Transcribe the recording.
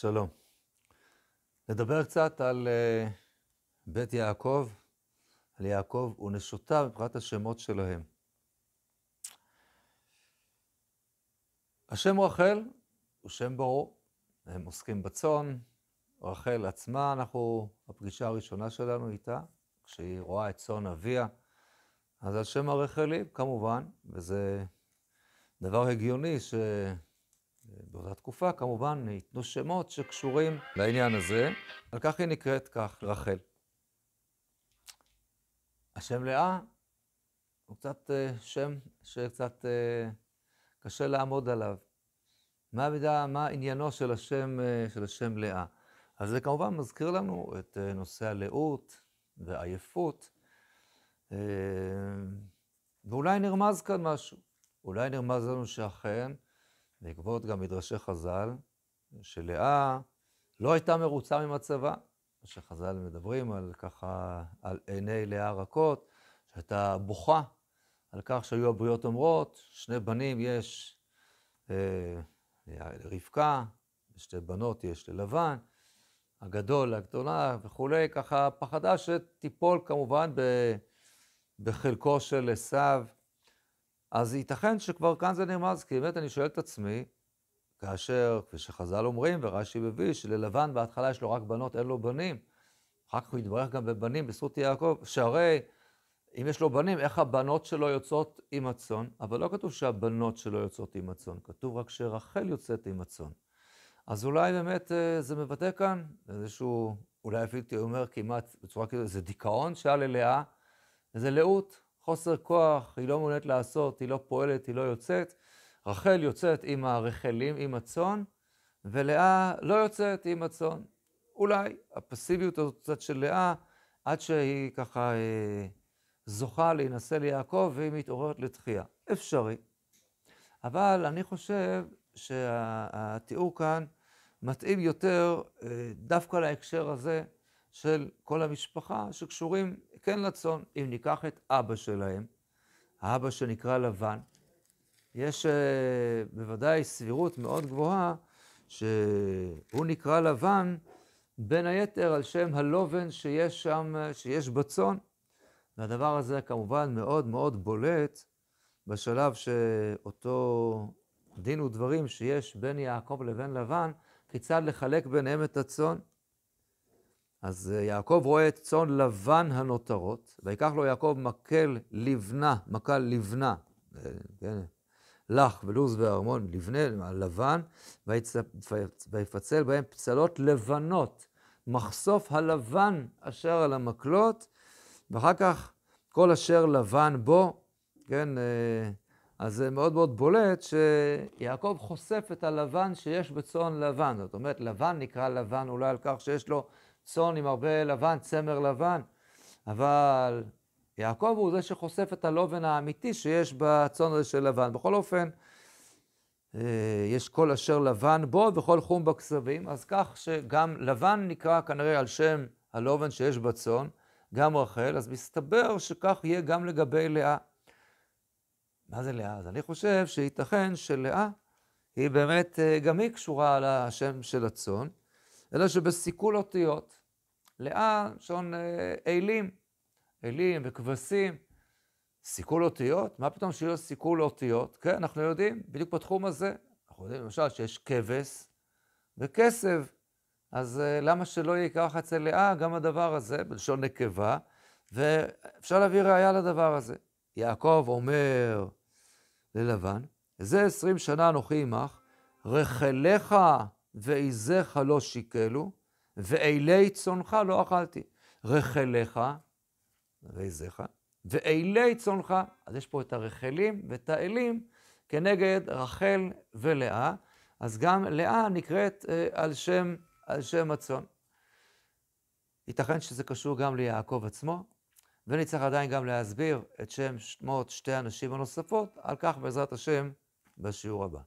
שלום. נדבר קצת על uh, בית יעקב, על יעקב ונשותיו מבחינת השמות שלהם. השם רחל הוא שם ברור, הם עוסקים בצאן, רחל עצמה, אנחנו, הפגישה הראשונה שלנו איתה, כשהיא רואה את צאן אביה, אז על שם הרחלים כמובן, וזה דבר הגיוני ש... באותה תקופה כמובן ניתנו שמות שקשורים לעניין הזה, על כך היא נקראת כך, רחל. השם לאה הוא קצת uh, שם שקצת uh, קשה לעמוד עליו. מה המידה, מה עניינו של השם, uh, של השם לאה? אז זה כמובן מזכיר לנו את uh, נושא הלאות ועייפות, uh, ואולי נרמז כאן משהו. אולי נרמז לנו שאכן בעקבות גם מדרשי חז"ל, שלאה לא הייתה מרוצה ממצבה, שחז"ל מדברים על ככה, על עיני לאה רכות, שהייתה בוכה על כך שהיו הבריות אומרות, שני בנים יש אה, לרבקה, ושתי בנות יש ללבן, הגדול, הגדולה וכולי, ככה פחדה שתיפול כמובן בחלקו של עשיו. אז ייתכן שכבר כאן זה נרמז, כי באמת אני שואל את עצמי, כאשר, כפי שחז"ל אומרים, ורש"י מביא, שללבן בהתחלה יש לו רק בנות, אין לו בנים, אחר כך הוא יתברך גם בבנים בזכות יעקב, שהרי אם יש לו בנים, איך הבנות שלו יוצאות עם הצאן? אבל לא כתוב שהבנות שלו יוצאות עם הצאן, כתוב רק שרחל יוצאת עם הצאן. אז אולי באמת אה, זה מבטא כאן איזשהו, אולי אפילו הייתי אומר כמעט בצורה כזאת, איזה דיכאון שהיה ללאה, איזה לאות, חוסר כוח, היא לא מעוניינת לעשות, היא לא פועלת, היא לא יוצאת. רחל יוצאת עם הרחלים, עם הצאן, ולאה לא יוצאת עם הצאן. אולי הפסיביות הזאת קצת של לאה, עד שהיא ככה אה, זוכה להינשא ליעקב והיא מתעוררת לתחייה. אפשרי. אבל אני חושב שהתיאור כאן מתאים יותר אה, דווקא להקשר הזה של כל המשפחה שקשורים כן לצאן. אם ניקח את אבא שלהם, האבא שנקרא לבן, יש uh, בוודאי סבירות מאוד גבוהה שהוא נקרא לבן בין היתר על שם הלובן שיש שם, שיש בצאן. והדבר הזה כמובן מאוד מאוד בולט בשלב שאותו דין ודברים שיש בין יעקב לבין לבן, כיצד לחלק ביניהם את הצאן. אז אה, יעקב רואה את צאן לבן הנותרות, ויקח לו יעקב מקל לבנה, מקל לבנה, אה, כן, לך ולוז וארמון, לבנה, לבן, ויפצל בהם פצלות לבנות, מחשוף הלבן אשר על המקלות, ואחר כך כל אשר לבן בו, כן, אה, אז זה מאוד מאוד בולט שיעקב חושף את הלבן שיש בצאן לבן. זאת אומרת, לבן נקרא לבן אולי על כך שיש לו צאן עם הרבה לבן, צמר לבן, אבל יעקב הוא זה שחושף את הלובן האמיתי שיש בצאן הזה של לבן. בכל אופן, אה, יש כל אשר לבן בו וכל חום בכסבים, אז כך שגם לבן נקרא כנראה על שם הלובן שיש בצאן, גם רחל, אז מסתבר שכך יהיה גם לגבי לאה. מה זה לאה? אז אני חושב שייתכן שלאה היא באמת, אה, גם היא קשורה לשם של הצאן, אלא שבסיכול אותיות. לאה, שעון אלים, אלים וכבשים. סיכול אותיות? מה פתאום שיהיה סיכול אותיות? כן, אנחנו יודעים, בדיוק בתחום הזה. אנחנו יודעים למשל שיש כבש וכסב. אז uh, למה שלא יהיה ככה אצל לאה גם הדבר הזה, בלשון נקבה, ואפשר להביא ראייה לדבר הזה. יעקב אומר ללבן, זה עשרים שנה אנוכי עמך, רחליך ועזיך לא שיקלו, ואילי צונך לא אכלתי. רחליך ועזיך, ואילי צונך, אז יש פה את הרחלים ואת האלים כנגד רחל ולאה, אז גם לאה נקראת אה, על שם, על שם הצאן. ייתכן שזה קשור גם ליעקב עצמו, ונצטרך עדיין גם להסביר את שם שמות שתי הנשים הנוספות, על כך בעזרת השם בשיעור הבא.